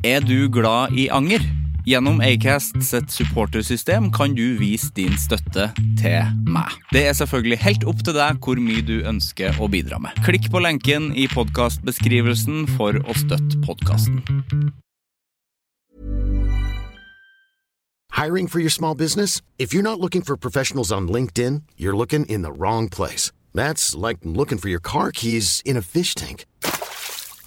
Er du glad i anger? Gjennom Acast sitt supportersystem kan du vise din støtte til meg. Det er selvfølgelig helt opp til deg hvor mye du ønsker å bidra med. Klikk på lenken i podkastbeskrivelsen for å støtte podkasten. Hiring for your small business? If you're not looking for professionals on LinkedIn, you're looking in the wrong place. That's like looking for your car keys in a fish tank.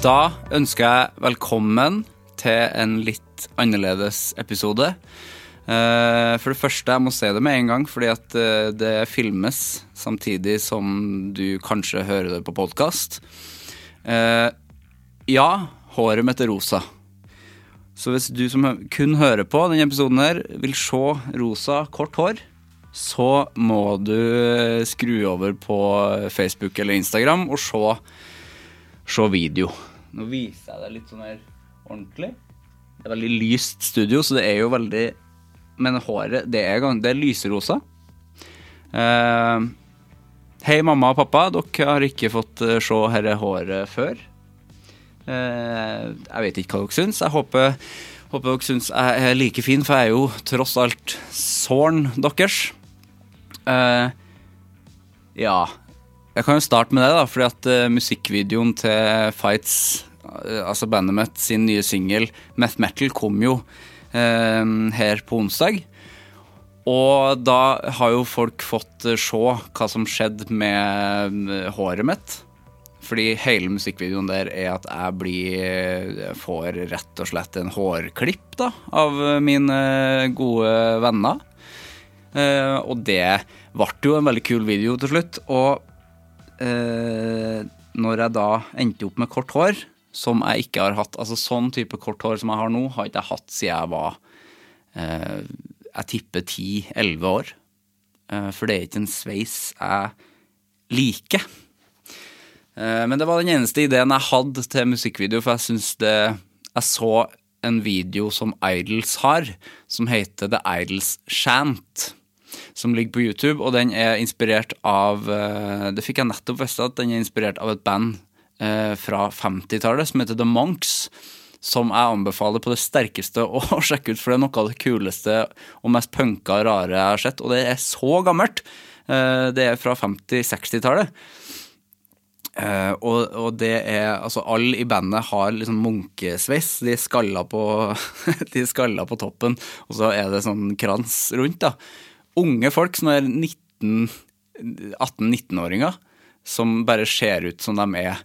Da ønsker jeg velkommen til en litt annerledes episode. Eh, For det første, jeg må se det med en gang, fordi at eh, det filmes samtidig som du kanskje hører det på podkast. Ja, håret mitt er rosa. Så hvis du som kun hører på denne episoden her, vil se rosa, kort hår, så må du skru over på Facebook eller Instagram og se, se video. Nå viser jeg det litt sånn her ordentlig. Det er veldig lyst studio, så det er jo veldig Men håret, det er, det er lyserosa. Uh, Hei, mamma og pappa. Dere har ikke fått eh, se dette håret før. Uh, jeg vet ikke hva dere syns. Jeg håper, håper dere syns jeg er like fin, for jeg er jo tross alt såren deres. Uh, ja. Jeg kan jo starte med det, da, fordi at uh, musikkvideoen til Fights, uh, altså bandet mitt sin nye singel Meth Metal, kom jo uh, her på onsdag. Og da har jo folk fått se hva som skjedde med håret mitt. Fordi hele musikkvideoen der er at jeg blir jeg får rett og slett en hårklipp da, av mine gode venner. Og det ble jo en veldig kul video til slutt. Og eh, når jeg da endte opp med kort hår, som jeg ikke har hatt Altså sånn type kort hår som jeg har nå, har ikke jeg hatt siden jeg var eh, Jeg tipper 10-11 år. Eh, for det er ikke en sveis jeg liker. Eh, Men det var den eneste ideen jeg hadde til musikkvideo, for jeg syns det Jeg så en video som Idols har, som heter The Idols Shant. Som ligger på YouTube, og den er inspirert av eh, Det fikk jeg nettopp vite at den er inspirert av et band eh, fra 50-tallet som heter The Monks. Som jeg anbefaler på det sterkeste å sjekke ut, for det er noe av det kuleste og mest punka rare jeg har sett. Og det er så gammelt! Eh, Det er fra 50-60-tallet. Eh, og, og det er Altså, alle i bandet har liksom munkesveis. De er skalla på, på toppen, og så er det sånn krans rundt, da. Unge folk som er 18-19-åringer, som bare ser ut som de er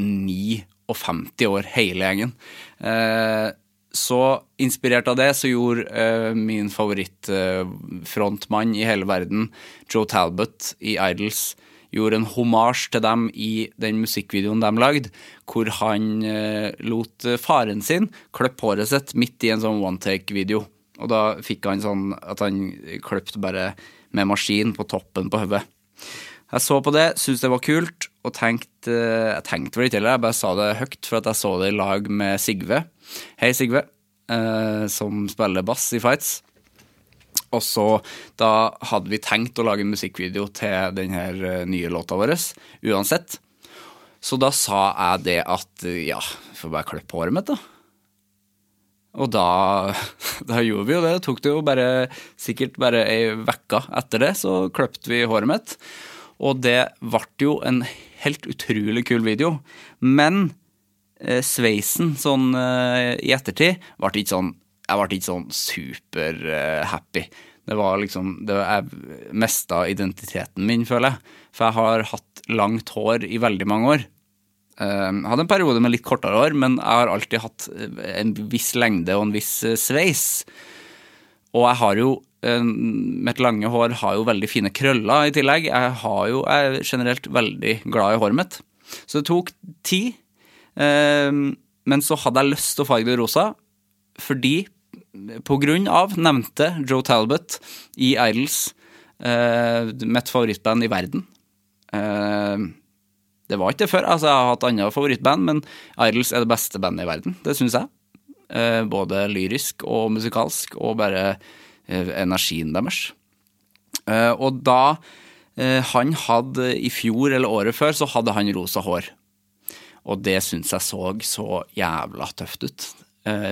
9 og 50 år, hele gjengen. Eh, så inspirert av det så gjorde eh, min favorittfrontmann i hele verden, Joe Talbot i Idols, gjorde en homasj til dem i den musikkvideoen de lagde, hvor han eh, lot faren sin klippe håret sitt midt i en sånn one take-video. Og da fikk han sånn at han kløpte bare med maskin på toppen på hodet. Jeg så på det, syntes det var kult, og tenkte Jeg tenkte vel ikke heller, jeg bare sa det høyt, for at jeg så det i lag med Sigve. Hei, Sigve, eh, som spiller bass i Fights. Og så da hadde vi tenkt å lage en musikkvideo til denne eh, nye låta vår, uansett. Så da sa jeg det at ja, får bare klippe håret mitt, da. Og da, da gjorde vi jo det. Det tok det jo bare sikkert bare ei uke etter det, så kløpte vi håret mitt. Og det ble jo en helt utrolig kul video. Men eh, sveisen sånn eh, i ettertid ble ikke sånn Jeg ble ikke sånn super-happy. det var liksom Det var, jeg mista identiteten min, føler jeg. For jeg har hatt langt hår i veldig mange år. Jeg hadde en periode med litt kortere hår, men jeg har alltid hatt en viss lengde og en viss sveis. Og jeg har jo Mitt lange hår har jo veldig fine krøller i tillegg. Jeg, jo, jeg er generelt veldig glad i håret mitt. Så det tok tid. Men så hadde jeg lyst til å farge det rosa, fordi på grunn av nevnte Joe Talbot i Idols, mitt favorittband i verden. Det var ikke det før. Altså, jeg har hatt andre favorittband, men Idols er det beste bandet i verden. Det syns jeg. Både lyrisk og musikalsk, og bare energien deres. Og da han hadde i fjor eller året før, så hadde han rosa hår. Og det syns jeg så så jævla tøft ut.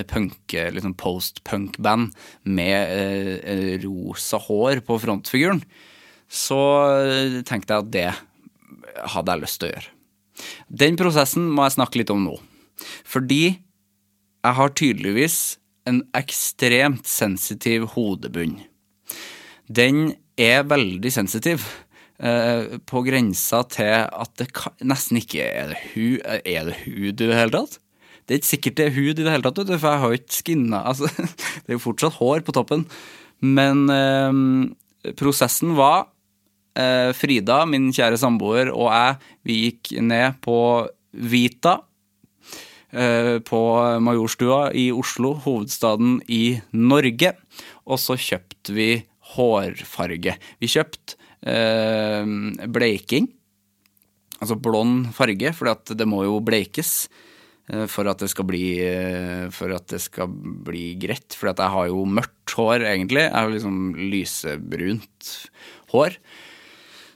Punk, liksom post-punk-band med rosa hår på frontfiguren. Så tenkte jeg at det hadde jeg lyst til å gjøre. Den prosessen må jeg snakke litt om nå. Fordi jeg har tydeligvis en ekstremt sensitiv hodebunn. Den er veldig sensitiv. På grensa til at det nesten ikke er det, hu, er det hud i det hele tatt. Det er ikke sikkert det er hud i det hele tatt, for jeg har jo ikke skinna altså, Det er jo fortsatt hår på toppen. Men eh, prosessen var eh, Frida, min kjære samboer, og jeg, vi gikk ned på Vita på Majorstua i Oslo, hovedstaden i Norge. Og så kjøpte vi hårfarge. Vi kjøpte eh, bleiking, altså blond farge, for det må jo bleikes for at det skal bli, for at det skal bli greit. For jeg har jo mørkt hår, egentlig. Jeg har liksom lysebrunt hår.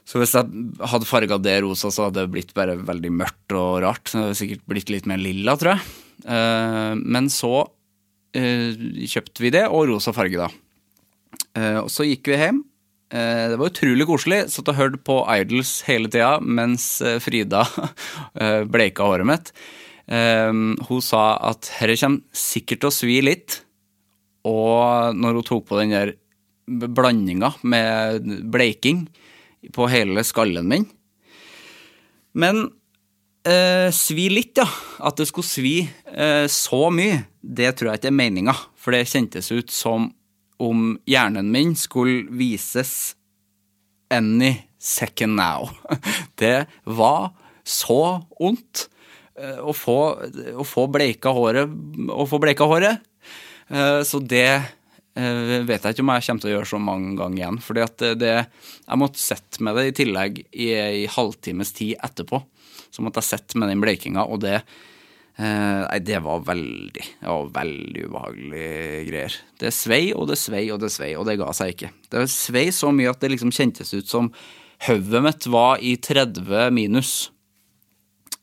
Så hvis jeg hadde farga det rosa, så hadde det blitt bare veldig mørkt og rart. Det hadde sikkert blitt litt mer lilla, tror jeg. Men så kjøpte vi det, og rosa farge, da. Og så gikk vi hjem. Det var utrolig koselig. Satt og hørte på Idols hele tida mens Frida bleika håret mitt. Hun sa at dette kommer sikkert til å svi litt. Og når hun tok på den der blandinga med bleiking, på hele skallen min. Men eh, svi litt, ja. At det skulle svi eh, så mye, det tror jeg ikke er meninga. For det kjentes ut som om hjernen min skulle vises any second now. Det var så vondt å få, å få bleika håret Å få bleika håret. Så det vet jeg ikke om jeg kommer til å gjøre så mange ganger igjen. fordi at det, Jeg måtte sette med det i tillegg i ei halvtimes tid etterpå. Så måtte jeg sette med den bleikinga, og det Nei, det var veldig det var veldig ubehagelige greier. Det svei og det svei og det svei, og det ga seg ikke. Det svei så mye at det liksom kjentes ut som hodet mitt var i 30 minus,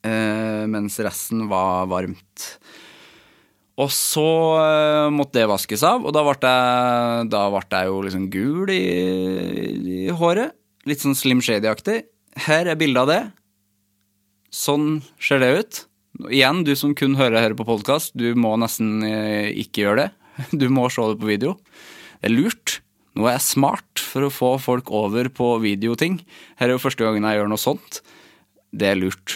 mens resten var varmt. Og så uh, måtte det vaskes av, og da ble jeg, da ble jeg jo liksom gul i, i håret. Litt sånn Slim Shady-aktig. Her er bildet av det. Sånn ser det ut. Igjen, du som kun hører her på podkast, du må nesten uh, ikke gjøre det. Du må se det på video. Det er lurt. Nå er jeg smart for å få folk over på videoting. Her er jo første gangen jeg gjør noe sånt. Det er lurt.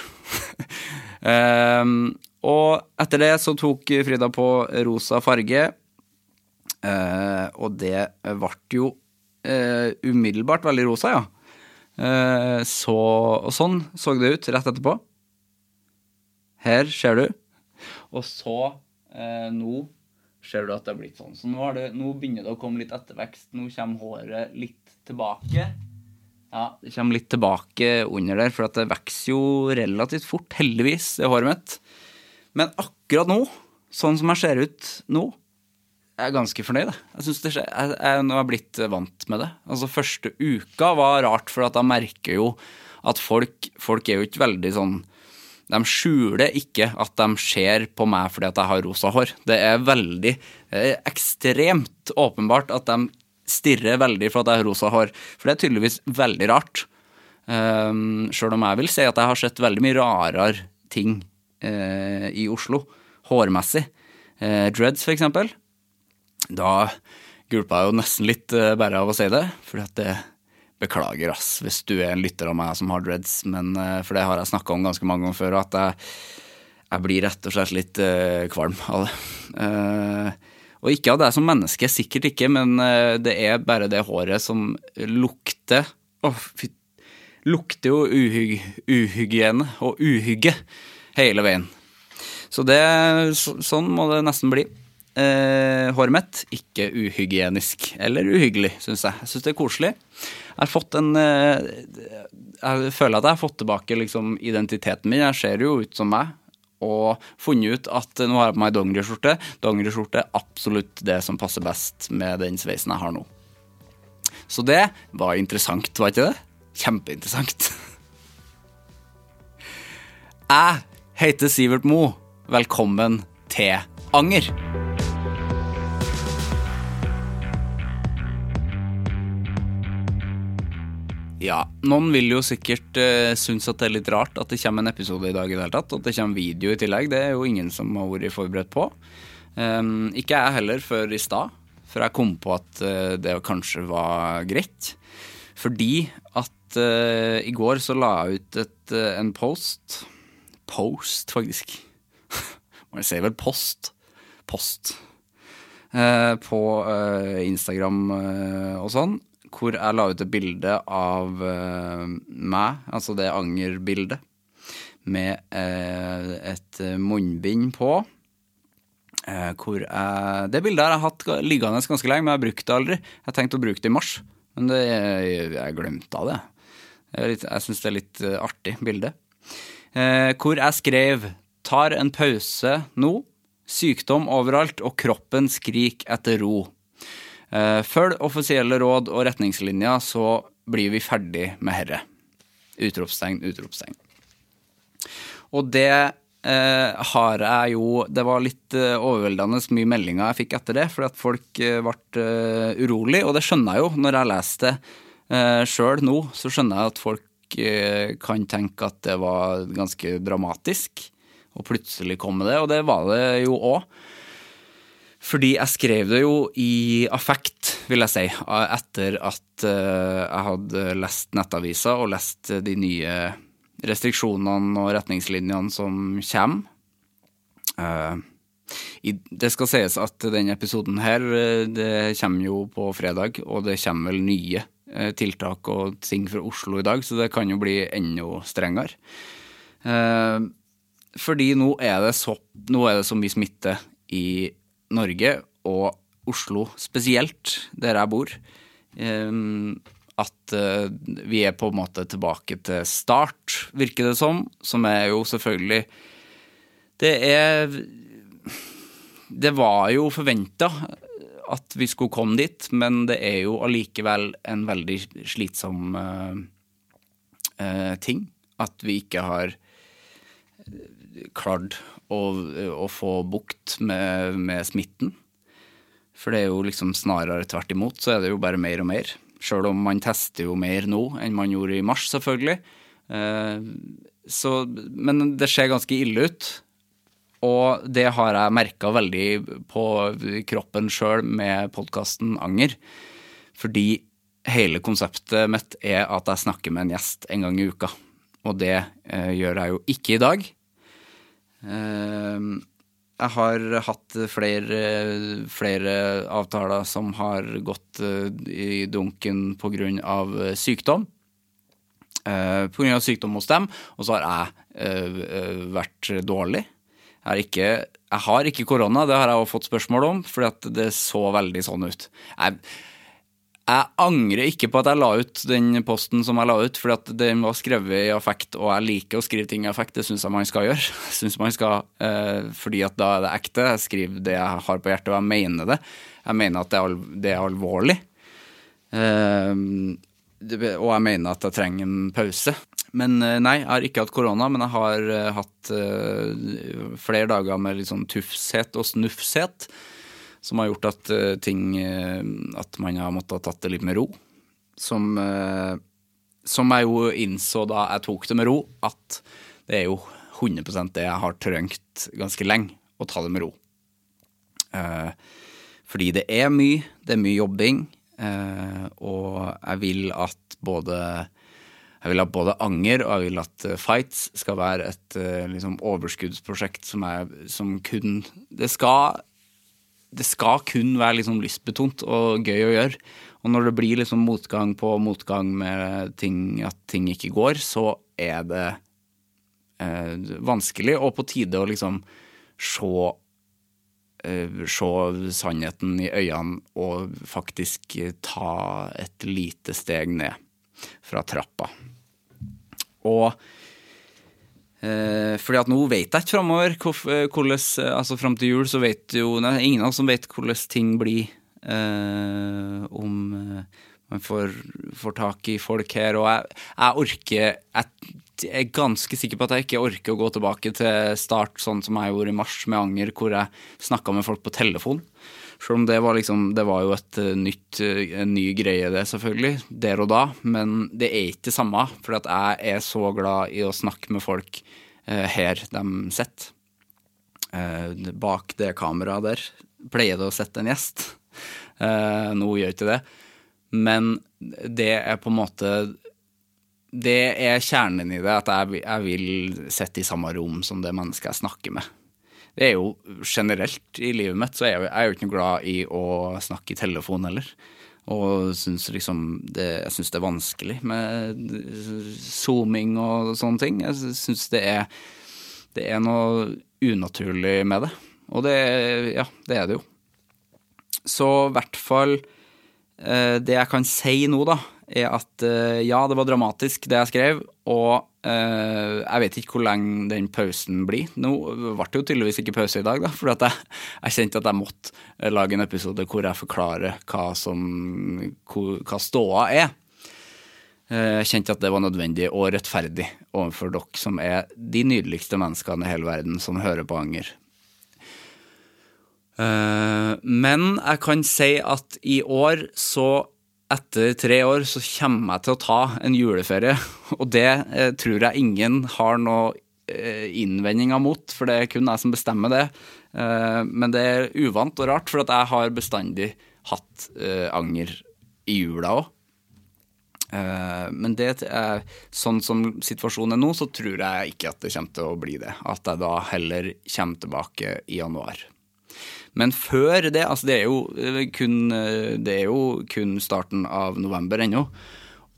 um, Og etter det så tok Frida på rosa farge, eh, og det ble jo eh, umiddelbart veldig rosa, ja. Eh, så, og sånn så det ut rett etterpå. Her ser du. Og så, nå ser du at det har blitt sånn. Så nå, det, nå begynner det å komme litt ettervekst. Nå kommer håret litt tilbake. Ja, det kommer litt tilbake under der, for det vokser jo relativt fort, heldigvis, det håret mitt. Men akkurat nå, sånn som jeg ser ut nå, jeg er ganske fornøyd. Jeg synes det skjer, jeg, jeg, Nå er jeg blitt vant med det. Altså Første uka var rart, for jeg merker jo at folk, folk er jo ikke veldig sånn De skjuler ikke at de ser på meg fordi at jeg har rosa hår. Det er veldig er ekstremt åpenbart at de stirrer veldig for at jeg har rosa hår. For det er tydeligvis veldig rart. Um, Sjøl om jeg vil si at jeg har sett veldig mye rarere ting uh, i Oslo, hårmessig. Eh, dreads, for eksempel. Da gulpa jeg jo nesten litt eh, bare av å si det, at det Beklager, ass, hvis du er en lytter av meg som har dreads, men, for det har jeg snakka om ganske mange ganger før, at jeg, jeg blir rett og slett litt kvalm av det. Og ikke av deg som menneske, sikkert ikke, men det er bare det håret som lukter Å, oh, fy lukter jo uhyg, uhygiene og uhygge hele veien. Så det, så, sånn må det nesten bli. Eh, håret mitt ikke uhygienisk eller uhyggelig, syns jeg. Jeg syns det er koselig. Jeg har fått en eh, Jeg føler at jeg har fått tilbake liksom, identiteten min. Jeg ser jo ut som meg. Og funnet ut at nå har jeg på meg dongeriskjorte. Dongeriskjorte er absolutt det som passer best med den sveisen jeg har nå. Så det var interessant, var ikke det? Kjempeinteressant. Jeg heter Sivert Mo. Velkommen til Anger. Ja, noen vil jo sikkert uh, synes at det er litt rart at det kommer en episode i dag i det hele tatt. At det kommer video i tillegg. Det er jo ingen som har vært forberedt på. Um, ikke jeg heller før i stad, for jeg kom på at uh, det kanskje var greit. Fordi at uh, i går så la jeg ut et, en post Post, faktisk. Man sier vel post. Post. Eh, på Instagram og sånn, hvor jeg la ut et bilde av meg, altså det angerbildet, med et munnbind på. hvor jeg, Det bildet har jeg hatt liggende ganske lenge, men jeg brukte det aldri. Jeg tenkte å bruke det i mars. Men det, jeg, jeg glemte av det. Jeg, jeg syns det er litt artig bilde. Eh, hvor jeg skrev 'tar en pause nå'. Sykdom overalt, og kroppen skriker etter ro. Eh, følg offisielle råd og retningslinjer, så blir vi ferdig med herre. Utropstegn, utropstegn. Og det eh, har jeg jo Det var litt eh, overveldende mye meldinger jeg fikk etter det, fordi at folk eh, ble eh, urolig, og det skjønner jeg jo. Når jeg leser det eh, sjøl nå, så skjønner jeg at folk kan tenke at det var ganske dramatisk, og plutselig kom det, og det var det jo òg. Fordi jeg skrev det jo i affekt, vil jeg si, etter at jeg hadde lest nettavisa og lest de nye restriksjonene og retningslinjene som kommer. Uh, det skal sies at den episoden her eh, det kommer jo på fredag, og det kommer vel nye tiltak og ting fra Oslo i dag, så det kan jo bli enda strengere. Uh, fordi nå er, så, nå er det så mye smitte i Norge, og Oslo spesielt, der jeg bor. Um, at vi er på en måte tilbake til start, virker det som. Som er jo selvfølgelig Det er Det var jo forventa at vi skulle komme dit, men det er jo allikevel en veldig slitsom uh, uh, ting. At vi ikke har klart å, å få bukt med, med smitten. For det er jo liksom snarere tvert imot, så er det jo bare mer og mer. Sjøl om man tester jo mer nå enn man gjorde i mars, selvfølgelig. Eh, så, men det ser ganske ille ut. Og det har jeg merka veldig på kroppen sjøl med podkasten Anger. Fordi hele konseptet mitt er at jeg snakker med en gjest en gang i uka. Og det eh, gjør jeg jo ikke i dag. Eh, jeg har hatt flere, flere, avtaler som har gått eh, i dunken pga. Eh, sykdom. Eh, pga. sykdom hos dem, og så har jeg vært dårlig. Jeg har ikke, jeg har ikke korona, det har jeg også fått spørsmål om, fordi det så veldig sånn ut. Jeg jeg angrer ikke på at jeg la ut den posten som jeg la ut, fordi den var skrevet i affekt, og jeg liker å skrive ting i affekt. Det syns jeg man skal gjøre. Synes man skal, eh, fordi at da er det ekte. Jeg skriver det jeg har på hjertet, og jeg mener det. Jeg mener at det er, det er alvorlig. Eh, og jeg mener at jeg trenger en pause. Men eh, nei, jeg har ikke hatt korona, men jeg har eh, hatt uh, flere dager med litt sånn tufshet og snufshet som har gjort at uh, ting uh, At man har måttet ha tatt det litt med ro. Som som jeg jo innså da jeg tok det med ro, at det er jo 100% det jeg har trengt ganske lenge, å ta det med ro. Fordi det er mye, det er mye jobbing, og jeg vil at både jeg vil at både anger og jeg vil at eh, fights skal være et eh, liksom, overskuddsprosjekt som, er, som kun Det skal det skal kun være liksom lystbetont og gøy å gjøre. Og når det blir liksom motgang på motgang med ting, at ting ikke går, så er det eh, vanskelig og på tide å liksom se eh, se sannheten i øynene og faktisk ta et lite steg ned fra trappa. Og eh, fordi at nå vet jeg ikke framover eh, hvordan Altså fram til jul så vet jo nei, ingen av oss som vet hvordan ting blir. Eh, om eh, man får, får, tak i folk her. Og jeg, jeg orker jeg, jeg er ganske sikker på at jeg ikke orker å gå tilbake til start sånn som jeg gjorde i mars med Anger, hvor jeg snakka med folk på telefon. Selv om det var, liksom, det var jo et eh, nytt, eh, en ny greie, det selvfølgelig, der og da. Men det er ikke det samme, for jeg er så glad i å snakke med folk eh, her de sitter. Eh, bak det kameraet der pleier det å sitte en gjest. Eh, nå gjør ikke det. Men det er på en måte Det er kjernen i det, at jeg, jeg vil sitte i samme rom som det mennesket jeg snakker med det er jo generelt i livet mitt, så er jeg, er jo ikke noe glad i å snakke i telefon heller. Og syns liksom det, jeg syns det er vanskelig med zooming og sånne ting. Jeg syns det er det er noe unaturlig med det. Og det ja, det er det jo. Så i hvert fall eh, Det jeg kan si nå, da, er at eh, ja, det var dramatisk det jeg skrev, og Uh, jeg vet ikke hvor lenge den pausen blir. Nå ble det jo tydeligvis ikke pause i dag, da, for jeg, jeg, kjente at jeg måtte lage en episode hvor jeg forklarer hva, som, hva ståa er. Uh, jeg kjente at det var nødvendig og rettferdig overfor dere som er de nydeligste menneskene i hele verden som hører på Anger. Men jeg kan si at i år så etter tre år så kommer jeg til å ta en juleferie, og det eh, tror jeg ingen har noe eh, innvendinger mot, for det er kun jeg som bestemmer det. Eh, men det er uvant og rart, for at jeg har bestandig hatt eh, anger i jula òg. Eh, men det er, sånn som situasjonen er nå, så tror jeg ikke at det kommer til å bli det. At jeg da heller kommer tilbake i januar. Men før det, altså det er jo eh, kun, eh, det er jo kun starten av november ennå.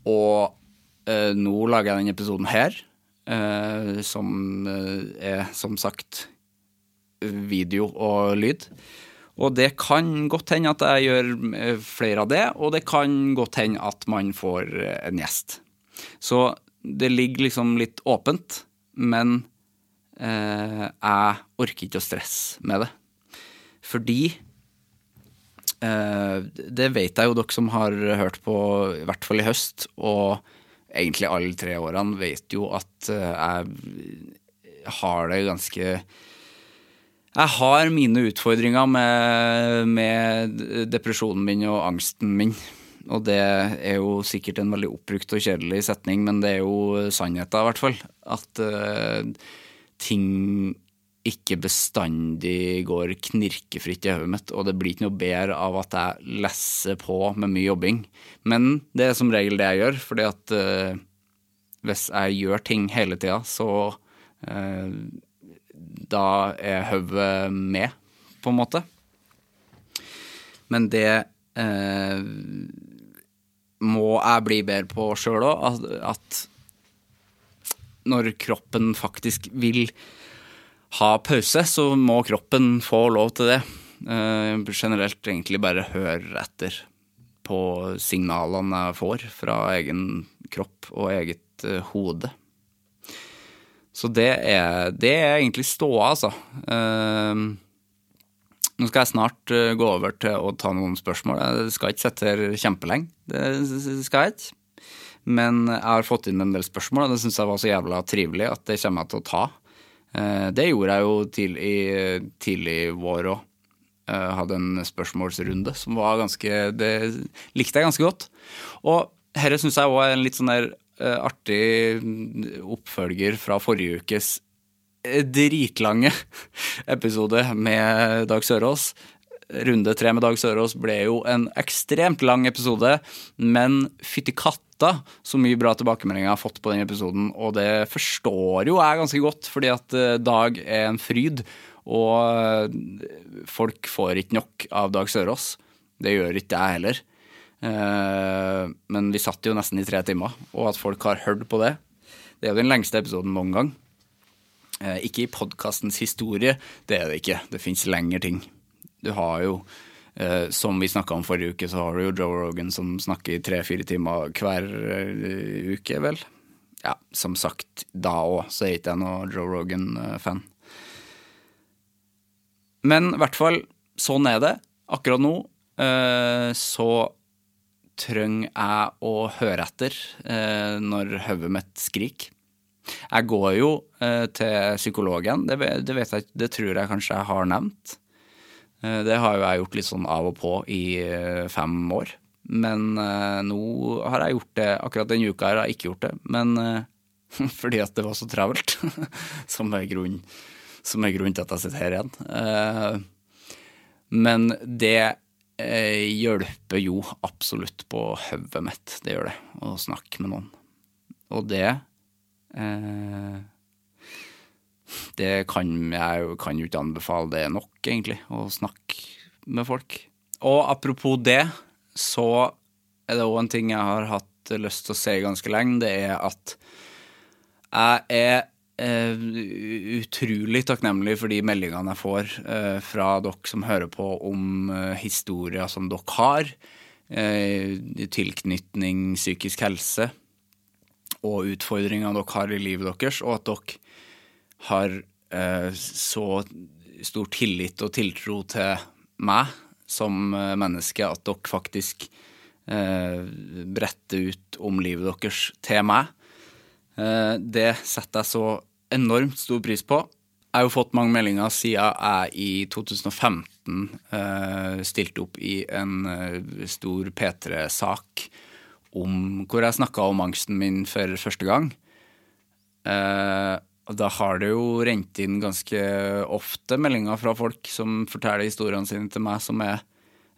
Og eh, nå lager jeg denne episoden her, eh, som eh, er som sagt video og lyd. Og det kan godt hende at jeg gjør flere av det, og det kan godt hende at man får en gjest. Så det ligger liksom litt åpent, men eh, jeg orker ikke å stresse med det. Fordi eh, det vet jeg jo dere som har hørt på, i hvert fall i høst, og egentlig alle tre årene, vet jo at eh, jeg har det ganske jeg har mine utfordringer med, med, depresjonen min og angsten min. Og det er jo sikkert en veldig oppbrukt og kjedelig setning, men det er jo sannheten, i hvert fall. At uh, ting ikke bestandig går knirkefritt i hodet mitt, og det blir ikke noe bedre av at jeg lesser på med mye jobbing. Men det er som regel det jeg gjør, fordi at uh, hvis jeg gjør ting hele tida, så uh, da er hodet med, på en måte. Men det uh, må jeg bli bedre på sjøl òg, at, at når kroppen faktisk vil ha pause, så må kroppen få lov til det. Uh, generelt egentlig bare høre etter på signalene jeg får fra egen kropp og eget uh, hode. Så det er, det er egentlig ståa, altså. Uh, nå skal jeg snart gå over til å ta noen spørsmål. Jeg skal ikke sitte her kjempelenge. Det skal jeg ikke. Men jeg har fått inn en del spørsmål, og det syns jeg var så jævla trivelig at det kommer jeg til å ta. Eh, det gjorde jeg jo tidlig, tidlig vår òg. Eh, hadde en spørsmålsrunde som var ganske Det likte jeg ganske godt. Og dette syns jeg òg er en litt sånn der eh, artig oppfølger fra forrige ukes dritlange episode med Dag Sørås. Runde tre med Dag Sørås ble jo en ekstremt lang episode, men fytti katta så mye bra tilbakemeldinger jeg har fått på den episoden, og det forstår jo jeg ganske godt, fordi at eh, Dag er en fryd, og eh, folk får ikke nok av Dag Sørås. Det gjør ikke jeg heller. Eh, Men vi satt jo nesten i tre timer, og at folk har hørt på det Det er jo den lengste episoden noen gang. Ikke i podkastens historie, det er det ikke. Det fins lengre ting. Du har jo, eh, som vi snakka om forrige uke, så har du jo Joe Rogan som snakker i tre-fire timer hver eh, uke, vel. Ja, som sagt, da òg, så er ikke jeg noe Joe Rogan-fan. Men i hvert fall, sånn er det. Akkurat nå eh, så trenger jeg å høre etter eh, når hodet mitt skriker. Jeg går jo eh, til psykologen, det, vet jeg det tror jeg kanskje jeg har nevnt. Eh, det har jo jeg gjort litt sånn av og på i eh, fem år. Men eh, nå har jeg gjort det, akkurat denne uka her har jeg ikke gjort det. Men fordi at det var så travelt, som er grunnen er til at jeg sitter her igjen. Men det hjelper jo absolutt på hodet mitt, det gjør det, å snakke med noen. Og det Det kan jeg kan jo ikke anbefale det nok, egentlig, å snakke med folk. Og apropos det, så er det òg en ting jeg har hatt lyst til å si ganske lenge, det er at jeg er eh, utrolig takknemlig for de meldingene jeg får eh, fra dere som hører på om eh, historier som dere har, eh, tilknytning psykisk helse og utfordringer dere har i livet deres, og at dere har eh, så stor tillit og tiltro til meg som eh, menneske at dere faktisk eh, bretter ut om livet deres til meg. Eh, Det setter jeg så enormt stor pris på. Jeg har jo fått mange meldinger siden jeg i 2015 eh, stilte opp i en eh, stor P3-sak om hvor jeg snakka om angsten min for første gang. Eh, da har det jo rent inn ganske ofte meldinger fra folk som forteller historiene sine til meg, som er,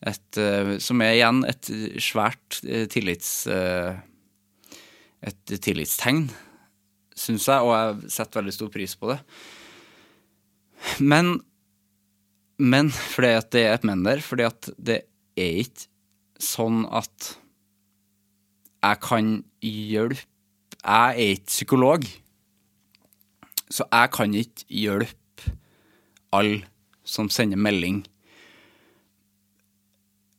et, eh, som er igjen et svært eh, tillits... eh, et tillitstegn, syns jeg, og jeg setter veldig stor pris på det. Men Men fordi at det er et men der, fordi at det er ikke sånn at jeg kan hjelpe Jeg er ikke psykolog, så jeg kan ikke hjelpe alle som sender melding.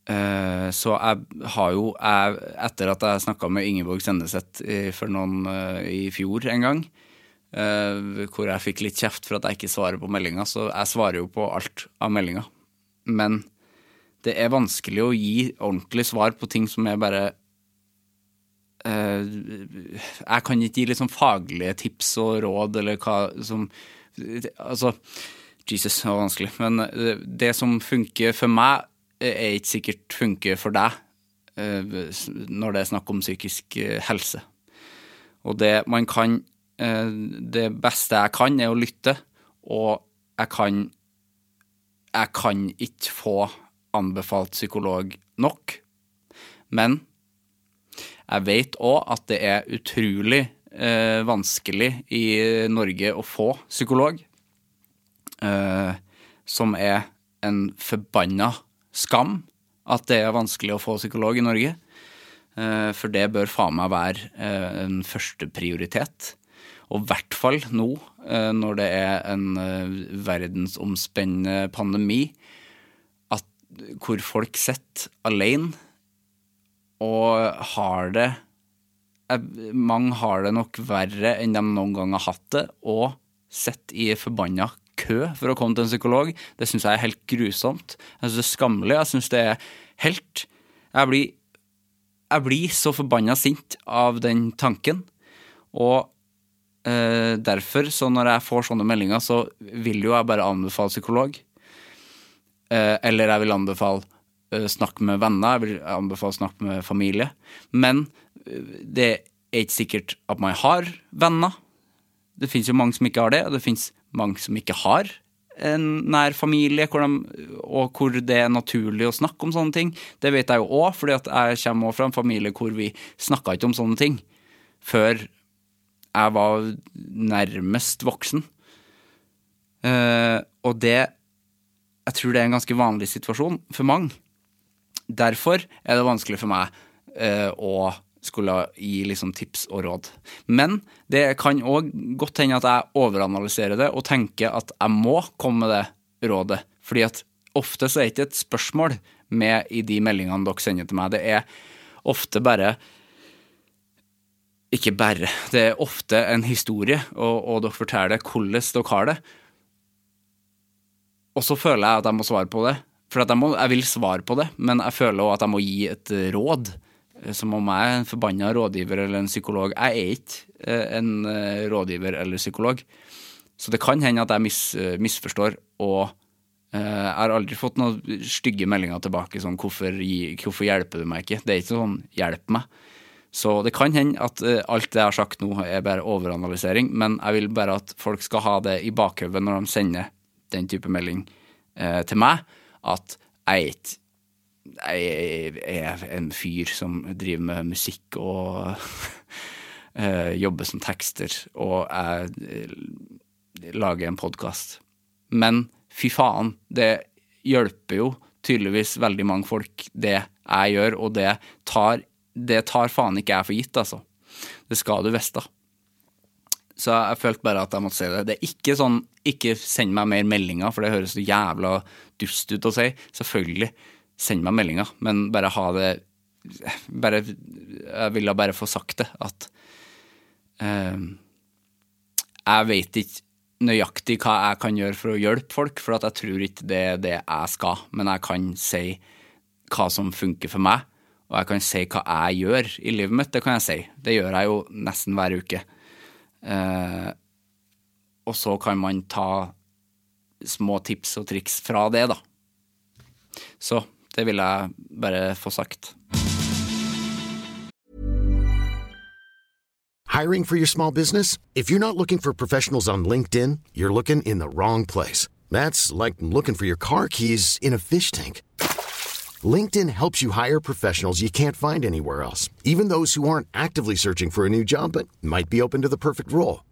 Eh, Så jeg har jo jeg, Etter at jeg snakka med Ingeborg Senneset for noen eh, i fjor en gang, eh, hvor jeg fikk litt kjeft for at jeg ikke svarer på meldinger, så jeg svarer jo på alt av meldinger. Men det er vanskelig å gi ordentlig svar på ting som er bare eh, Jeg kan ikke gi liksom faglige tips og råd eller hva som Altså, Jesus, det var vanskelig. Men det, det som funker for meg, er ikke sikkert funker for deg eh, når det er snakk om psykisk eh, helse. Og det man kan eh, Det beste jeg kan, er å lytte, og jeg kan Jeg kan ikke få anbefalt psykolog nok, men jeg vet òg at det er utrolig eh, vanskelig i Norge å få psykolog, eh, som er en forbanna skam at det er vanskelig å få psykolog i Norge. Eh, for det bør faen meg være eh, en førsteprioritet. Og i hvert fall nå, eh, når det er en eh, verdensomspennende pandemi, at, hvor folk sitter alene og har det Mange har det nok verre enn de noen gang har hatt det, og sitter i forbanna kø for å komme til en psykolog. Det syns jeg er helt grusomt. Jeg syns det er skammelig. Jeg syns det er helt Jeg blir, jeg blir så forbanna sint av den tanken. Og eh, derfor, så når jeg får sånne meldinger, så vil jo jeg bare anbefale psykolog. Eh, eller jeg vil anbefale snakk med venner, jeg vil anbefale å snakke med familie. Men eh, det er ikke sikkert at man har venner. Det finnes jo mange som ikke har det, og det finnes mange som ikke har en nær familie, hvor de, og hvor det er naturlig å snakke om sånne ting. Det vet jeg jo òg, fordi jeg kommer fra en familie hvor vi snakka ikke om sånne ting før jeg var nærmest voksen. Uh, og det Jeg tror det er en ganske vanlig situasjon for mange. Derfor er det vanskelig for meg eh, å skulle gi liksom tips og råd. Men det kan òg godt hende at jeg overanalyserer det og tenker at jeg må komme med det rådet. Fordi at ofte så er det ikke et spørsmål med i de meldingene dere sender til meg. Det er ofte bare Ikke bare. Det er ofte en historie, og, og dere forteller hvordan dere har det. Og så føler jeg at jeg må svare på det. For jeg, må, jeg, vil svare på det, men jeg føler òg at jeg må gi et råd. Eh, som om jeg er en forbanna rådgiver eller en psykolog. Jeg er ikke eh, en eh, rådgiver eller psykolog. Så det kan hende at jeg mis, misforstår, og jeg har aldri fått noen stygge meldinger tilbake sånn hvorfor, 'hvorfor hjelper du meg ikke?' Det er ikke sånn 'hjelp meg'. Så det kan hende at alt det jeg har sagt nå, er bare overanalysering, men jeg vil bare at folk skal ha det i bakhodet når de sender den type melding til meg, at jeg er en fyr som driver med musikk og uh, jobber som tekster, og jeg uh, lager en podkast. Men fy faen, det hjelper jo tydeligvis veldig mange folk, det jeg gjør, og det tar, det tar faen ikke jeg for gitt, altså. Det skal du vite. Så jeg følte bare at jeg måtte si det. Det er ikke sånn ikke send meg mer meldinger, for det høres så jævla dust ut å si. Selvfølgelig send meg meldinger, men bare ha det bare, Jeg ville bare få sagt det, at uh, Jeg vet ikke nøyaktig hva jeg kan gjøre for å hjelpe folk, for jeg tror ikke det er det jeg skal, men jeg kan si hva som funker for meg, og jeg kan si hva jeg gjør i livet mitt. Det kan jeg si. Det gjør jeg jo nesten hver uke. Uh, og så kan man ta små tips og triks fra det, da. Så det vil jeg bare få sagt. Hiring for your small business? If you're not looking for professionals on LinkedIn, you're looking in the wrong place. That's like looking for your car keys in a fish tank. LinkedIn helps you hire professionals you can't find anywhere else, even those who aren't actively searching for a new job but might be open to the perfect role.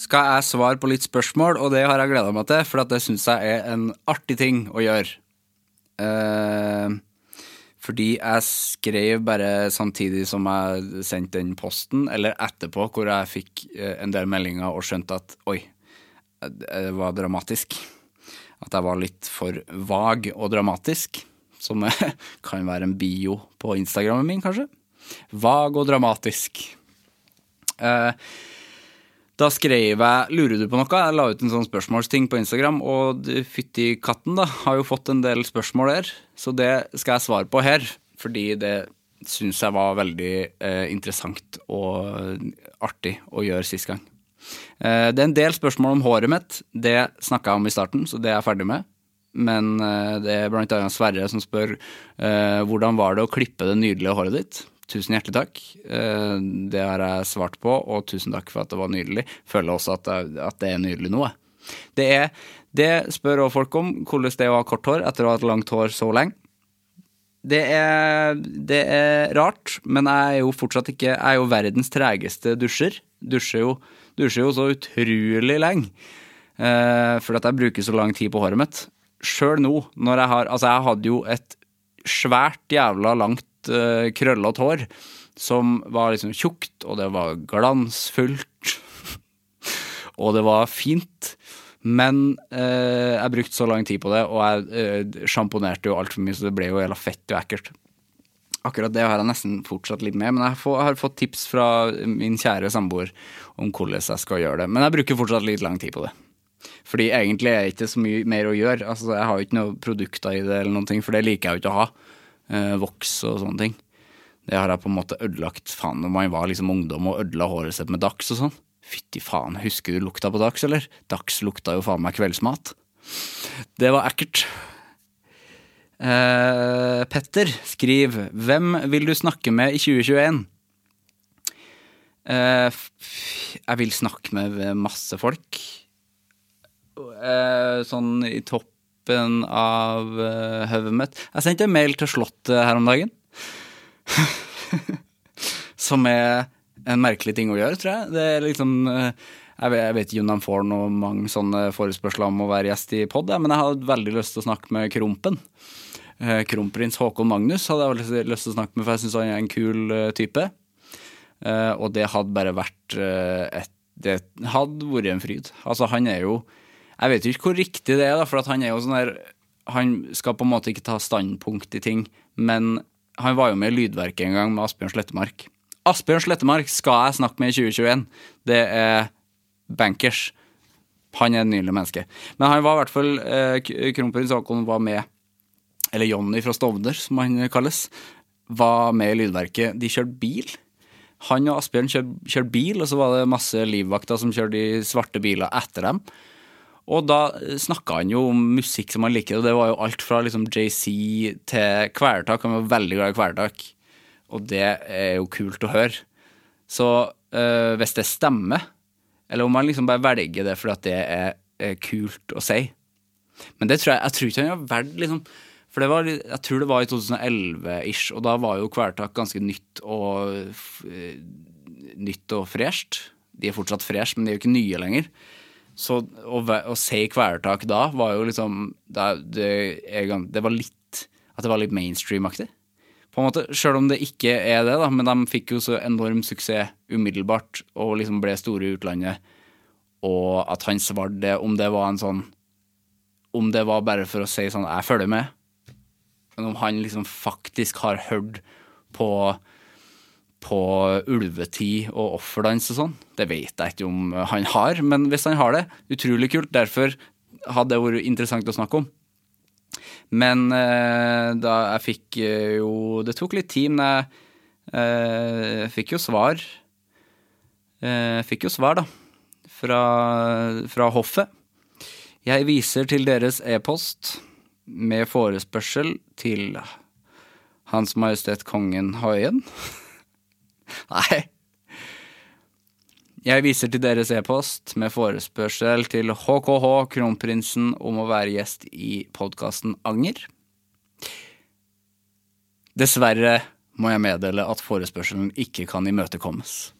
skal jeg svare på litt spørsmål, og det har jeg gleda meg til, for det syns jeg er en artig ting å gjøre. Eh, fordi jeg skrev bare samtidig som jeg sendte den posten, eller etterpå, hvor jeg fikk eh, en del meldinger og skjønte at oi, det var dramatisk. At jeg var litt for vag og dramatisk, som kan være en bio på Instagrammen min, kanskje. Vag og dramatisk. Eh, da skrev jeg 'Lurer du på noe?' Jeg la ut en sånn spørsmålsting på Instagram, og fytti katten, da, har jo fått en del spørsmål der. Så det skal jeg svare på her, fordi det syns jeg var veldig eh, interessant og artig å gjøre sist gang. Eh, det er en del spørsmål om håret mitt. Det snakka jeg om i starten, så det er jeg ferdig med. Men eh, det er blant annet Sverre som spør eh, hvordan var det å klippe det nydelige håret ditt. Tusen hjertelig takk. Det har jeg svart på, og tusen takk for at det var nydelig. Føler også at det, er nydelig nå. Det, er, det spør også folk om, hvordan det er å ha kort hår etter å ha hatt langt hår så lenge. Det er, det er, rart, men jeg er jo fortsatt ikke Jeg er jo verdens tregeste dusjer. Dusjer jo dusjer jo så utrolig lenge. Eh, fordi at jeg bruker så lang tid på håret mitt. Sjøl nå, når jeg har Altså, jeg hadde jo et svært jævla langt uh, krøllete hår som var liksom tjukt, og det var glansfullt. og det var fint. Men eh, jeg brukte så lang tid på det, og jeg eh, sjamponerte jo altfor mye, så det ble jo jævla fett og ekkelt. Akkurat det har jeg nesten fortsatt litt med, men jeg, har fått tips fra min kjære samboer om hvordan jeg skal gjøre det. Men jeg bruker fortsatt litt lang tid på det. Fordi egentlig er det ikke så mye mer å gjøre. Altså, jeg har jo ikke noen produkter i det, eller noen ting, for det liker jeg jo ikke å ha. Eh, voks og sånne ting. Det har jeg på en måte ødelagt faen når man var liksom ungdom og ødela håret sitt med dags og sånn. Fytti faen, husker du lukta på dags, eller? Dags lukta jo faen meg kveldsmat. Det var ekkelt. Eh, Petter skriver Hvem vil du snakke med i 2021? Eh, jeg vil snakke med masse folk. Eh, sånn i toppen av uh, hodet mitt. Jeg sendte en mail til Slottet her om dagen. Som er en merkelig ting å gjøre, tror jeg. Det er liksom uh, jeg vet, ikke om de får noe mange sånne forespørsler om å være gjest i pod, men jeg hadde veldig lyst til å snakke med Krompen. Uh, Kronprins Håkon Magnus hadde jeg lyst til å snakke med, for jeg syns han er en kul type. og det hadde bare vært et Det hadde vært en fryd. Altså, han er jo jeg vet jo ikke hvor riktig det er, da, for han er jo sånn der Han skal på en måte ikke ta standpunkt i ting, men han var jo med i Lydverket en gang med Asbjørn Slettemark. Asbjørn Slettemark skal jeg snakke med i 2021. Det er bankers. Han er et nydelig menneske. Men han var i hvert fall eh, Kronprins Haakon var med, eller Jonny fra Stovner, som han kalles, var med i Lydverket. De kjørte bil. Han og Asbjørn kjørte, kjørte bil, og så var det masse livvakter som kjørte de svarte biler etter dem. Og da snakka han jo om musikk som han liker, og det var jo alt fra liksom JC til Kvelertak. Han var veldig glad i Kvelertak, og det er jo kult å høre. Så øh, hvis det stemmer, eller om han liksom bare velger det fordi at det er, er kult å si Men det tror jeg, jeg tror ikke han har valgt liksom For var, jeg tror det var i 2011-ish, og da var jo Kvelertak ganske nytt og nytt og fresht. De er fortsatt fresh, men de er jo ikke nye lenger. Så å, å si kvelertak da var jo liksom det, det, var litt At det var litt mainstream-aktig. På en måte, Sjøl om det ikke er det, da, men de fikk jo så enorm suksess umiddelbart og liksom ble store i utlandet. Og at han svarte det, om det var en sånn Om det var bare for å si sånn 'jeg følger med', men om han liksom faktisk har hørt på på ulvetid og offerdans og sånn. Det vet jeg ikke om han har, men hvis han har det, utrolig kult. Derfor hadde det vært interessant å snakke om. Men eh, da jeg fikk eh, jo Det tok litt tid, men jeg eh, fikk jo svar. Eh, fikk jo svar, da. Fra, fra hoffet. Jeg viser til deres e-post med forespørsel til Hans Majestet Kongen Haien. Nei. Jeg viser til deres e-post med forespørsel til HKH Kronprinsen om å være gjest i podkasten Anger. Dessverre må jeg meddele at forespørselen ikke kan imøtekommes.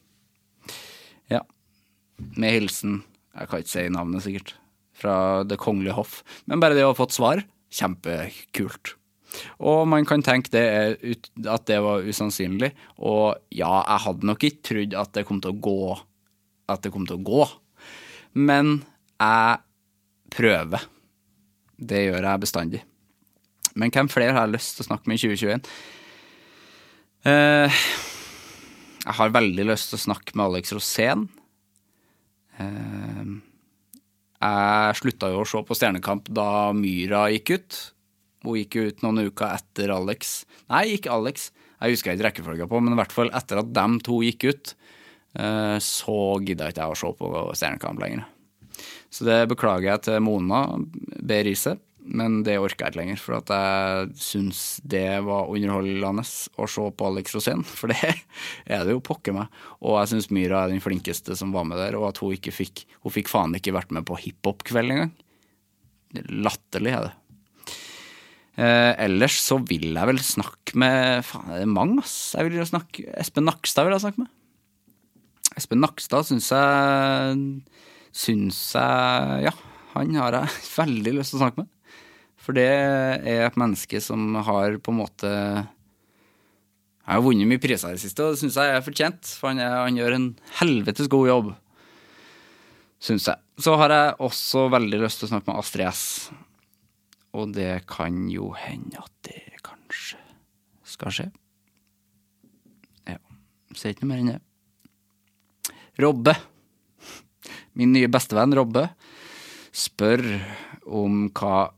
Ja. Med hilsen Jeg kan ikke si navnet, sikkert. Fra Det kongelige hoff. Men bare det å ha fått svar, kjempekult. Og man kan tenke det at det var usannsynlig. Og ja, jeg hadde nok ikke trodd at det kom til å gå. At det kom til å gå. Men jeg prøver. Det gjør jeg bestandig. Men hvem flere har jeg lyst til å snakke med i 2021? Eh, jeg har veldig lyst til å snakke med Alex Rosén. Eh, jeg slutta jo å se på Stjernekamp da Myra gikk ut. Hun gikk ut noen uker etter Alex. Nei, ikke Alex. Jeg husker ikke rekkefølga på, men i hvert fall etter at dem to gikk ut, eh, så gidda ikke jeg å se på Stjernekamp lenger. Så det beklager jeg til Mona B. Riise, men det orker jeg ikke lenger. For at jeg syns det var underholdende å se på Alex Rosén, for det er det jo pokker meg. Og jeg syns Myra er den flinkeste som var med der, og at hun ikke fikk Hun fikk faen ikke vært med på hiphop-kveld engang. Latterlig er det. Eh, ellers så vil jeg vel snakke med Faen, det er mange, ass. Jeg vil jo snakke Espen Nakstad vil jeg snakke med. Espen Nakstad syns jeg Syns jeg Ja, han har jeg veldig lyst til å snakke med. For det er et menneske som har på en måte Jeg har vunnet mye priser i det siste, og det syns jeg er fortjent. For han, er, han gjør en helvetes god jobb, syns jeg. Så har jeg også veldig lyst til å snakke med Astrid S. Og det kan jo hende at det kanskje skal skje. Ja. Sier ikke noe mer enn det. Robbe, min nye bestevenn Robbe, spør om hva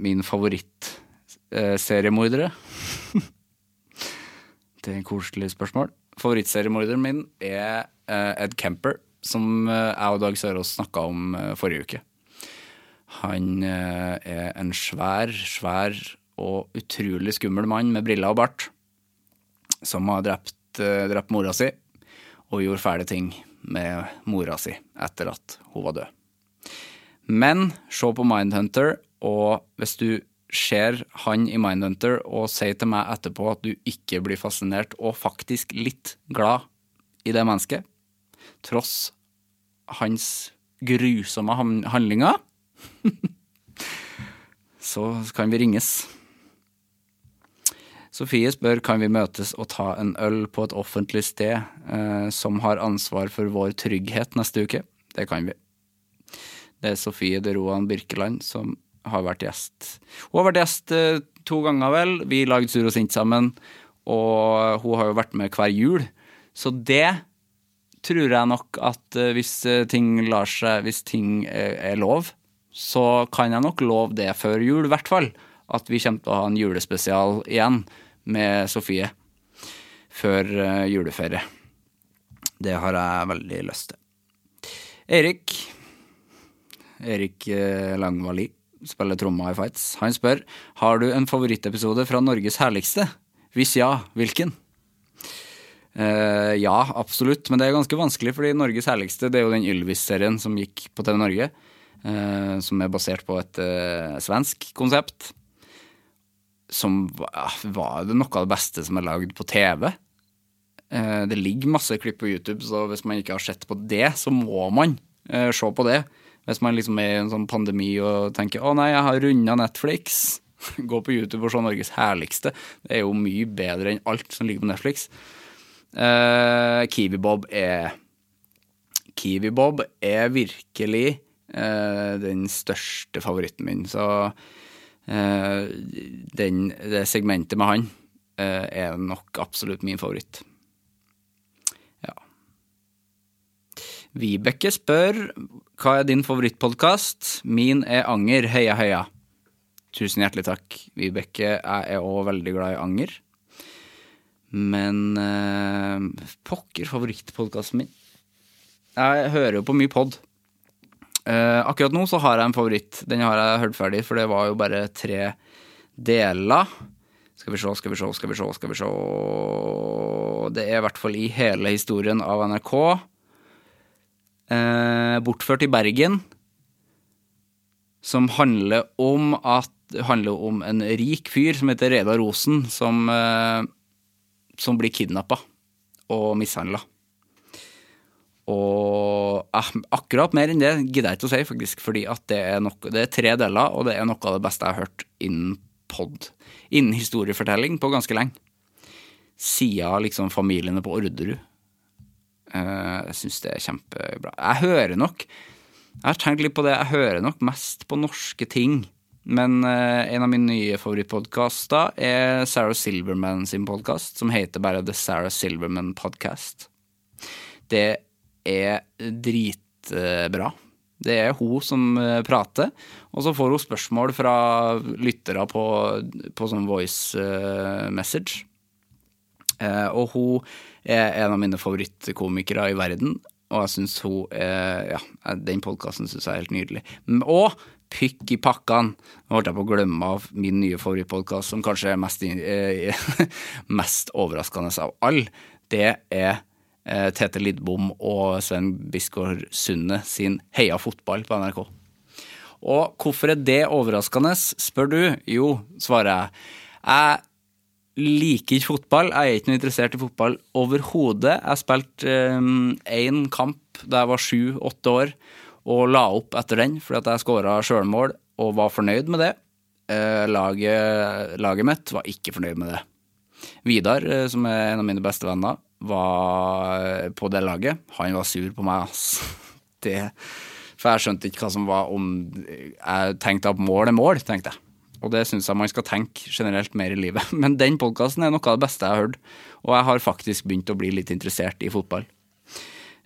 min favorittseriemordere Det er et koselig spørsmål. Favorittseriemorderen min er eh, Ed Kemper, som eh, jeg og Dag Sørås snakka om eh, forrige uke. Han er en svær, svær og utrolig skummel mann med briller og bart, som har drept, drept mora si og gjorde fæle ting med mora si etter at hun var død. Men se på Mindhunter, og hvis du ser han i Mindhunter og sier til meg etterpå at du ikke blir fascinert og faktisk litt glad i det mennesket, tross hans grusomme handlinger, så kan vi ringes. Sofie spør kan vi møtes og ta en øl på et offentlig sted eh, som har ansvar for vår trygghet neste uke. Det kan vi. Det er Sofie de Roan Birkeland som har vært gjest. Hun har vært gjest eh, to ganger, vel. Vi lagde Sur og sint sammen, og hun har jo vært med hver jul. Så det tror jeg nok at eh, hvis eh, ting lar seg Hvis ting er, er lov, så kan jeg nok love det før jul, i hvert fall. At vi kommer til å ha en julespesial igjen med Sofie før uh, juleferie. Det har jeg veldig lyst til. Erik Erik uh, Langvali spiller tromma i Fights. Han spør har du en favorittepisode fra Norges herligste. Hvis ja, hvilken? Uh, ja, absolutt, men det er ganske vanskelig, fordi Norges herligste det er jo den Ylvis-serien som gikk på TV Norge. Uh, som er basert på et uh, svensk konsept som var det noe av det beste som er lagd på TV. Eh, det ligger masse klipp på YouTube, så hvis man ikke har sett på det, så må man eh, se på det. Hvis man liksom er i en sånn pandemi og tenker 'Å nei, jeg har runda Netflix', gå på YouTube og se Norges herligste. Det er jo mye bedre enn alt som ligger på Netflix. Uh, Kiwi Bob er Kiwi Bob er virkelig den største favoritten min. Så Eh, den, det segmentet med han eh, er nok absolutt min favoritt. Ja. Vibeke spør hva er din favorittpodkast? Min er Anger. Heia, heia. Tusen hjertelig takk, Vibeke. Jeg er òg veldig glad i anger. Men eh, pokker, favorittpodkasten min. Jeg hører jo på mye pod. Uh, akkurat nå så har jeg en favoritt. Den har jeg hørt ferdig, for det var jo bare tre deler. Skal vi se, skal vi se, skal vi se, skal vi se Det er i hvert fall i hele historien av NRK. Uh, bortført i Bergen. Som handler om at handler om en rik fyr som heter Reda Rosen, som, uh, som blir kidnappa og mishandla. Og eh, akkurat mer enn det gidder jeg ikke å si, faktisk, fordi at det er, nok, det er tre deler, og det er noe av det beste jeg har hørt innen pod, innen historiefortelling, på ganske lenge. Siden liksom familiene på Orderud. Eh, jeg syns det er kjempebra. Jeg hører nok Jeg har tenkt litt på det, jeg hører nok mest på norske ting. Men eh, en av mine nye favorittpodkaster er Sarah Silverman sin podkast, som heter bare The Sarah Silverman Podcast. Det er dritbra. Det er hun som eh, prater, og så får hun spørsmål fra lyttere på, på sånn voice eh, message. Eh, og hun er en av mine favorittkomikere i verden, og jeg syns hun er Ja, den podkasten syns jeg er helt nydelig. Og pykk i pakkene! Nå holdt jeg på å glemme av min nye favorittpodkast, som kanskje er mest, mest overraskende av alle. Det er Tete Lidbom og Sven Bisgaard Sunde sin Heia fotball på NRK. Og hvorfor er det overraskende, spør du? Jo, svarer jeg. Jeg liker ikke fotball. Jeg er ikke noe interessert i fotball overhodet. Jeg spilte én um, kamp da jeg var sju-åtte år, og la opp etter den fordi at jeg skåra sjølmål og var fornøyd med det. Uh, laget, laget mitt var ikke fornøyd med det. Vidar, eh, som er en av mine beste venner, var på det laget. Han var sur på meg, ass. Det, for jeg skjønte ikke hva som var om Jeg tenkte at mål er mål, tenkte jeg. Og det syns jeg man skal tenke generelt mer i livet. Men den podkasten er noe av det beste jeg har hørt, og jeg har faktisk begynt å bli litt interessert i fotball.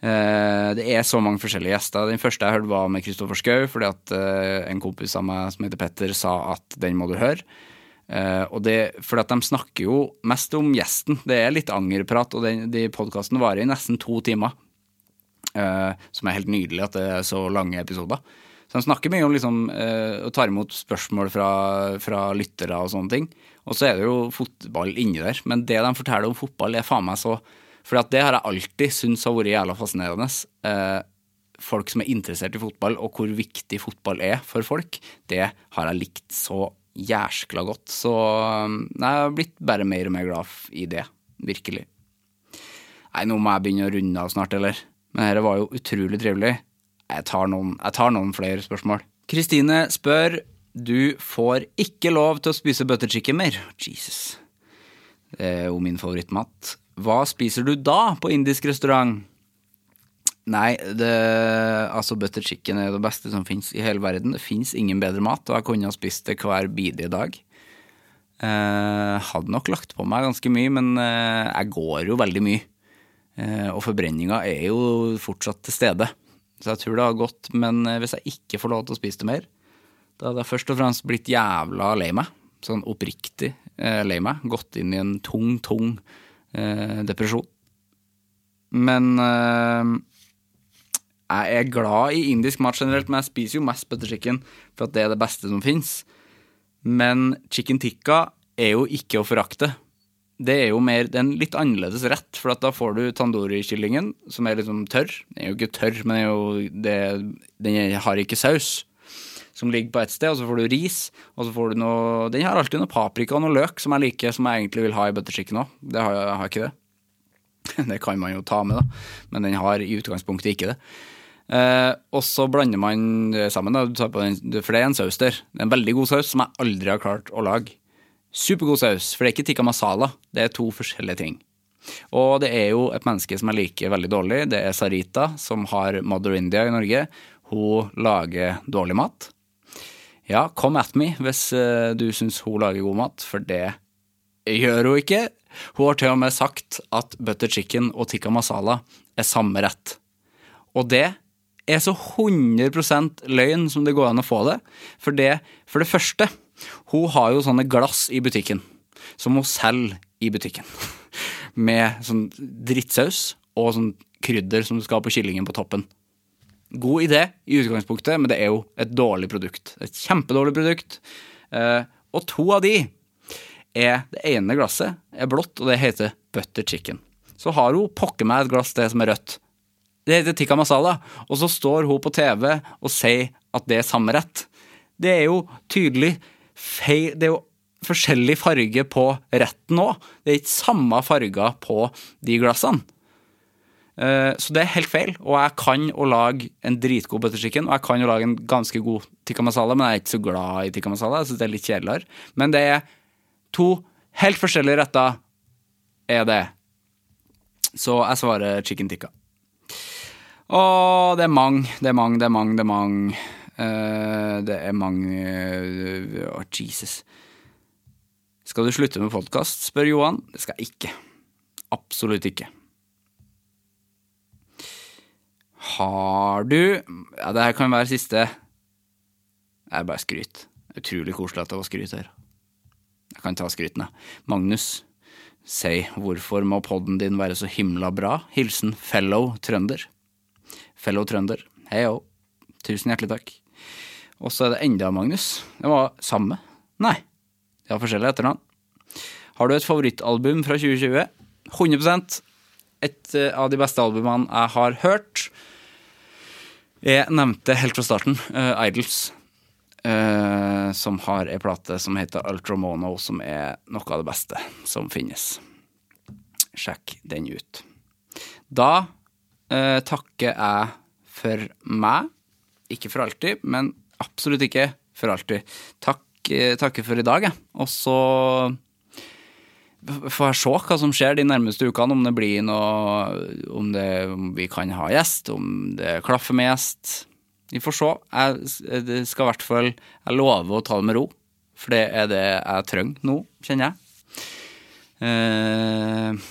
Eh, det er så mange forskjellige gjester. Den første jeg hørte, var med Kristoffer Schou, fordi at eh, en kompis av meg som heter Petter, sa at den må du høre. Uh, og det, for at De snakker jo mest om gjesten. Det er litt angerprat, og den, de podkasten varer i nesten to timer. Uh, som er helt nydelig at det er så lange episoder. Så de snakker mye om liksom, uh, og tar imot spørsmål fra, fra, lyttere og sånne ting. Og så er det jo fotball inni der. Men det de forteller om fotball, er faen meg så For det har jeg alltid syntes har vært jævla fascinerende. folk som er interessert i fotball, og hvor viktig fotball er for folk, det har jeg likt så jæskla godt. Så um, jeg har blitt bare mer og mer glad i det. Virkelig. Nei, nå må jeg begynne å runde av snart, eller? Men dette var jo utrolig trivelig. Jeg tar noen, jeg tar noen flere spørsmål. Kristine spør du får ikke lov til å spise butter chicken mer. Jesus. Det er jo min favorittmat. Hva spiser du da på indisk restaurant? Nei, det, altså butter chicken er det beste som fins i hele verden. Det fins ingen bedre mat, og jeg kunne ha spist det hver bidige dag. Eh, hadde nok lagt på meg ganske mye, men eh, jeg går jo veldig mye. Eh, og forbrenninga er jo fortsatt til stede. Så jeg tror det har gått. Men eh, hvis jeg ikke får lov til å spise det mer, da hadde jeg først og fremst blitt jævla lei meg. Sånn oppriktig eh, lei meg. Gått inn i en tung, tung eh, depresjon. Men jeg er glad i indisk mat generelt, men jeg spiser jo mest butter chicken for at det er det beste som fins. Men chicken tikka er jo ikke å forakte. Det er jo mer, det er en litt annerledes rett, for da får du tandoori-kyllingen, som er liksom tørr. Den er jo ikke tørr, men jo, det, den har ikke saus. Som ligger på ett sted, og så får du ris. Og så får du noe Den har alltid noe paprika og noe løk som jeg liker, som jeg egentlig vil ha i butter chicken òg. Det har jeg har ikke det. Det kan man jo ta med, da, men den har i utgangspunktet ikke det. Eh, og så blander man det sammen, da, for det er en saus der. Er en veldig god saus som jeg aldri har klart å lage. Supergod saus, for det er ikke tikka masala. Det er to forskjellige ting. Og det er jo et menneske som jeg liker veldig dårlig. Det er Sarita, som har Mother India i Norge. Hun lager dårlig mat. Ja, come at me hvis uh, du syns hun lager god mat, for det gjør hun ikke. Hun har til og med sagt at butter chicken og tikka masala er samme rett. Og det er så 100% løgn som det går an å få det. For det, for det første, hun har jo sånne glass i butikken som hun selger i butikken. Med sånn drittsaus og sånn krydder som du skal ha på kyllingen på toppen. God idé i utgangspunktet, men det er jo et dårlig produkt. Et kjempedårlig produkt. Eh, og to av de er Det ene glasset er blått, og det heter butter chicken. Så har hun pokker meg et glass det som er rødt. Det heter tikka masala. Og så står hun på TV og sier at det er samme rett. Det er jo tydelig feil Det er jo forskjellig farge på retten òg. Det er ikke samme farger på de glassene. Eh, så det er helt feil, og jeg kan å lage en dritgod butter chicken, og jeg kan å lage en ganske god tikka masala, men jeg er ikke så glad i tikka masala. Jeg synes det er litt kjedeligere. Men det er to helt forskjellige retter, er det. Så jeg svarer chicken tikka. Å, det er mange, det er mange, det er mange, det er mange. Uh, det er mange uh, oh, Jesus. Skal du slutte med podkast, spør Johan. Det skal jeg ikke. Absolutt ikke. Har du Ja, det her kan være siste. Det er bare skryt. Utrolig koselig at det var skryt her. Jeg kan ta skryten, jeg. Magnus, si hvorfor må podden din være så himla bra? Hilsen fellow trønder fellow trønder. Hei òg. Tusen hjertelig takk. Og så er det enda Magnus. Det var samme. Nei. De har forskjellige etternavn. Har du et favorittalbum fra 2020? 100 Et eh, av de beste albumene jeg har hørt. Jeg nevnte helt fra starten uh, Idols. Uh, som har ei plate som heter Ultramono, som er noe av det beste som finnes. Sjekk den ut. Da uh, takker jeg for meg. Ikke for alltid, men absolutt ikke for alltid. Takk, uh, takker for i dag, jeg. Og så får jeg se hva som skjer de nærmeste ukene, om det blir noe Om, det, om vi kan ha gjest, om det klaffer med gjest. Vi får se. Jeg skal i hvert fall Jeg lover å ta det med ro, for det er det jeg trenger nå, kjenner jeg. Eh,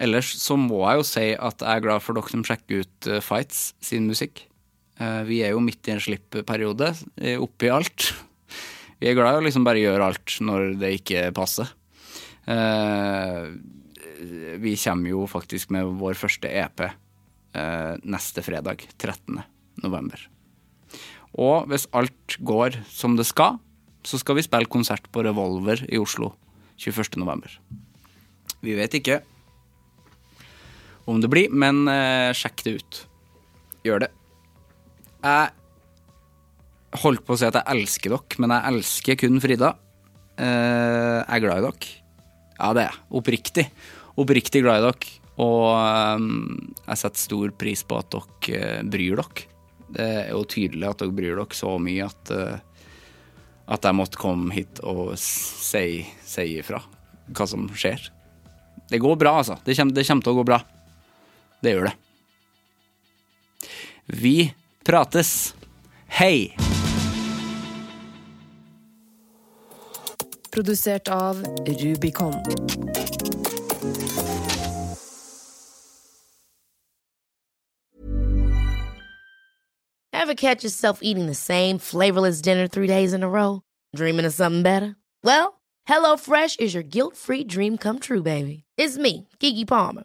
ellers så må jeg jo si at jeg er glad for dere som sjekker ut eh, Fights sin musikk. Eh, vi er jo midt i en slipp-periode, eh, oppi alt. Vi er glad i å liksom bare gjøre alt når det ikke passer. Vi kommer jo faktisk med vår første EP neste fredag, 13. november. Og hvis alt går som det skal, så skal vi spille konsert på Revolver i Oslo 21. november. Vi vet ikke om det blir, men eh, sjekk det ut. Gjør det. Jeg holdt på å si at jeg elsker dere, men jeg elsker kun Frida. Eh, jeg er glad i dere. Ja, det er jeg. Oppriktig. Oppriktig glad i dere. Og eh, jeg setter stor pris på at dere eh, bryr dere. Det er jo tydelig at dere bryr dere så mye at, eh, at jeg måtte komme hit og si, si ifra hva som skjer. Det går bra, altså. Det kommer, det kommer til å gå bra. Det gjør det. Vi prates. Hei! Produsert av Rubicon. Ever catch yourself eating the same flavorless dinner three days in a row? Dreaming of something better? Well, HelloFresh is your guilt free dream come true, baby. It's me, Gigi Palmer.